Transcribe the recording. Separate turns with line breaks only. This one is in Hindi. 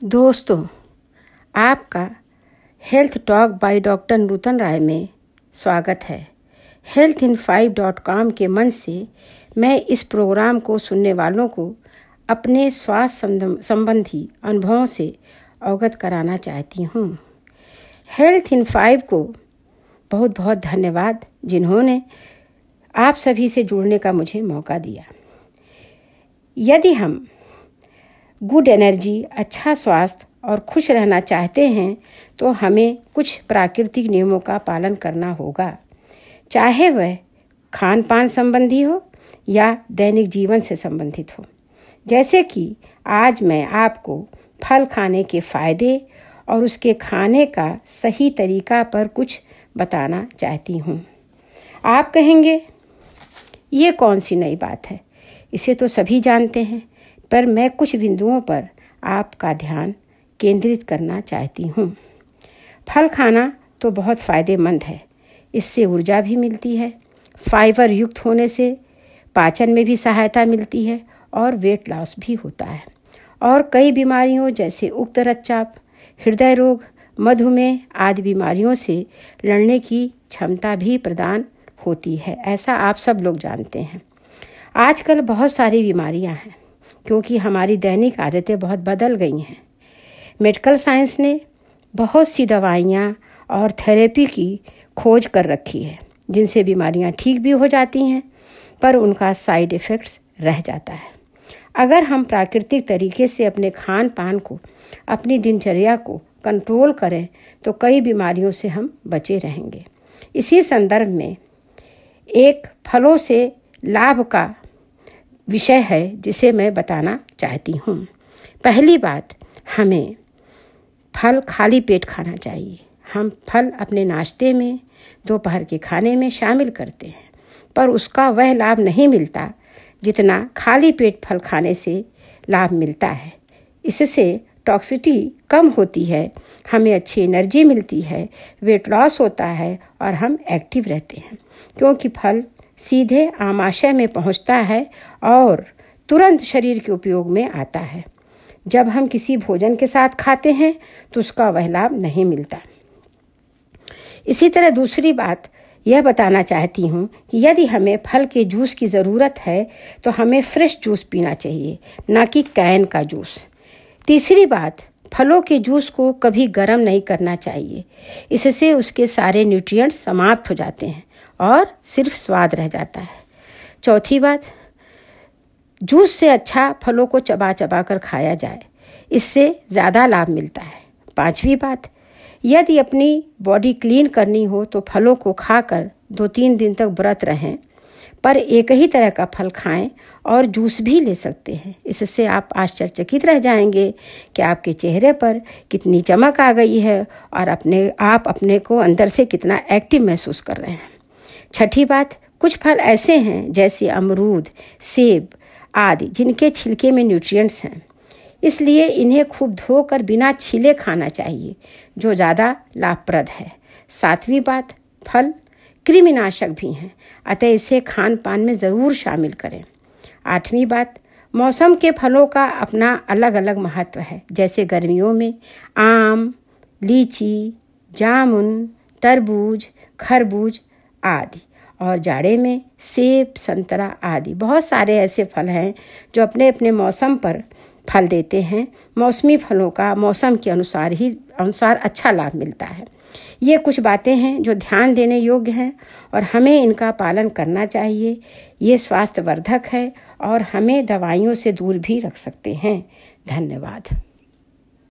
दोस्तों, आपका health talk by doctor Nutan Rai में स्वागत है। Health in five dot com के मंच से मैं इस प्रोग्राम को सुनने वालों को अपने स्वास्थ्य संबंधी अनुभवों से अवगत कराना चाहती हूँ। हेल्थ इन फाइव को बहुत बहुत धन्यवाद जिन्होंने आप सभी से जुड़ने का मुझे मौका दिया। यदि हम गुड एनर्जी अच्छा स्वास्थ्य और खुश रहना चाहते हैं तो हमें कुछ प्राकृतिक नियमों का पालन करना होगा। चाहे वह खान पान संबंधी हो या दैनिक जीवन से संबंधित हो। जैसे कि आज मैं आपको फल खाने के फ़ायदे और उसके खाने का सही तरीका पर कुछ बताना चाहती हूँ। आप कहेंगे, ये कौन सी नई बात है? इसे तो सभी जानते हैं। पर मैं कुछ बिंदुओं पर आपका ध्यान केंद्रित करना चाहती हूँ। फल खाना तो बहुत फ़ायदेमंद है। इससे ऊर्जा भी मिलती है। फाइबर युक्त होने से पाचन में भी सहायता मिलती है और वेट लॉस भी होता है। और कई बीमारियों जैसे उक्त रक्तचाप, हृदय रोग, मधुमेह आदि बीमारियों से लड़ने की क्षमता भी प्रदान होती है। ऐसा आप सब लोग जानते हैं। आजकल बहुत सारी बीमारियाँ हैं। क्योंकि हमारी दैनिक आदतें बहुत बदल गई हैं। मेडिकल साइंस ने बहुत सी दवाइयाँ और थेरेपी की खोज कर रखी है, जिनसे बीमारियाँ ठीक भी हो जाती हैं, पर उनका साइड इफ़ेक्ट्स रह जाता है। अगर हम प्राकृतिक तरीके से अपने खान पान को, अपनी दिनचर्या को कंट्रोल करें तो कई बीमारियों से हम बचे रहेंगे। इसी संदर्भ में एक फलों से लाभ का विषय है जिसे मैं बताना चाहती हूँ। पहली बात, हमें फल खाली पेट खाना चाहिए। हम फल अपने नाश्ते में, दोपहर के खाने में शामिल करते हैं, पर उसका वह लाभ नहीं मिलता जितना खाली पेट फल खाने से लाभ मिलता है। इससे टॉक्सिटी कम होती है, हमें अच्छी एनर्जी मिलती है, वेट लॉस होता है और हम एक्टिव रहते हैं, क्योंकि फल सीधे आमाशय में पहुँचता है और तुरंत शरीर के उपयोग में आता है। जब हम किसी भोजन के साथ खाते हैं तो उसका वह लाभ नहीं मिलता। इसी तरह दूसरी बात यह बताना चाहती हूँ कि यदि हमें फल के जूस की ज़रूरत है तो हमें फ्रेश जूस पीना चाहिए, ना कि कैन का जूस। तीसरी बात, फलों के जूस को कभी गर्म नहीं करना चाहिए। इससे उसके सारे न्यूट्रिएंट्स समाप्त हो जाते हैं। और सिर्फ़ स्वाद रह जाता है। चौथी बात, जूस से अच्छा फलों को चबा चबा कर खाया जाए, इससे ज़्यादा लाभ मिलता है। पांचवी बात, यदि अपनी बॉडी क्लीन करनी हो तो फलों को खाकर दो तीन दिन तक व्रत रहें, पर एक ही तरह का फल खाएँ और जूस भी ले सकते हैं। इससे आप आश्चर्यचकित रह जाएँगे कि आपके चेहरे पर कितनी चमक आ गई है और अपने, आप अपने को अंदर से कितना एक्टिव महसूस कर रहे हैं। छठी बात, कुछ फल ऐसे हैं जैसे अमरूद, सेब आदि, जिनके छिलके में न्यूट्रिएंट्स हैं। इसलिए इन्हें खूब धोकर बिना छिले खाना चाहिए, जो ज़्यादा लाभप्रद है। सातवीं बात, फल। कृमिनाशक भी हैं, अतः इसे खान पान में ज़रूर शामिल करें। आठवीं बात, मौसम के फलों का अपना अलग अलग महत्व है, जैसे गर्मियों में आम, लीची, जामुन, तरबूज, खरबूज आदि। और जाड़े में सेब, संतरा आदि। बहुत सारे ऐसे फल हैं जो अपने अपने मौसम पर फल देते हैं। मौसमी फलों का मौसम के अनुसार ही, अनुसार अच्छा लाभ मिलता है। ये कुछ बातें हैं जो ध्यान देने योग्य हैं और हमें इनका पालन करना चाहिए। ये स्वास्थ्यवर्धक है और हमें दवाइयों से दूर भी रख सकते हैं। धन्यवाद।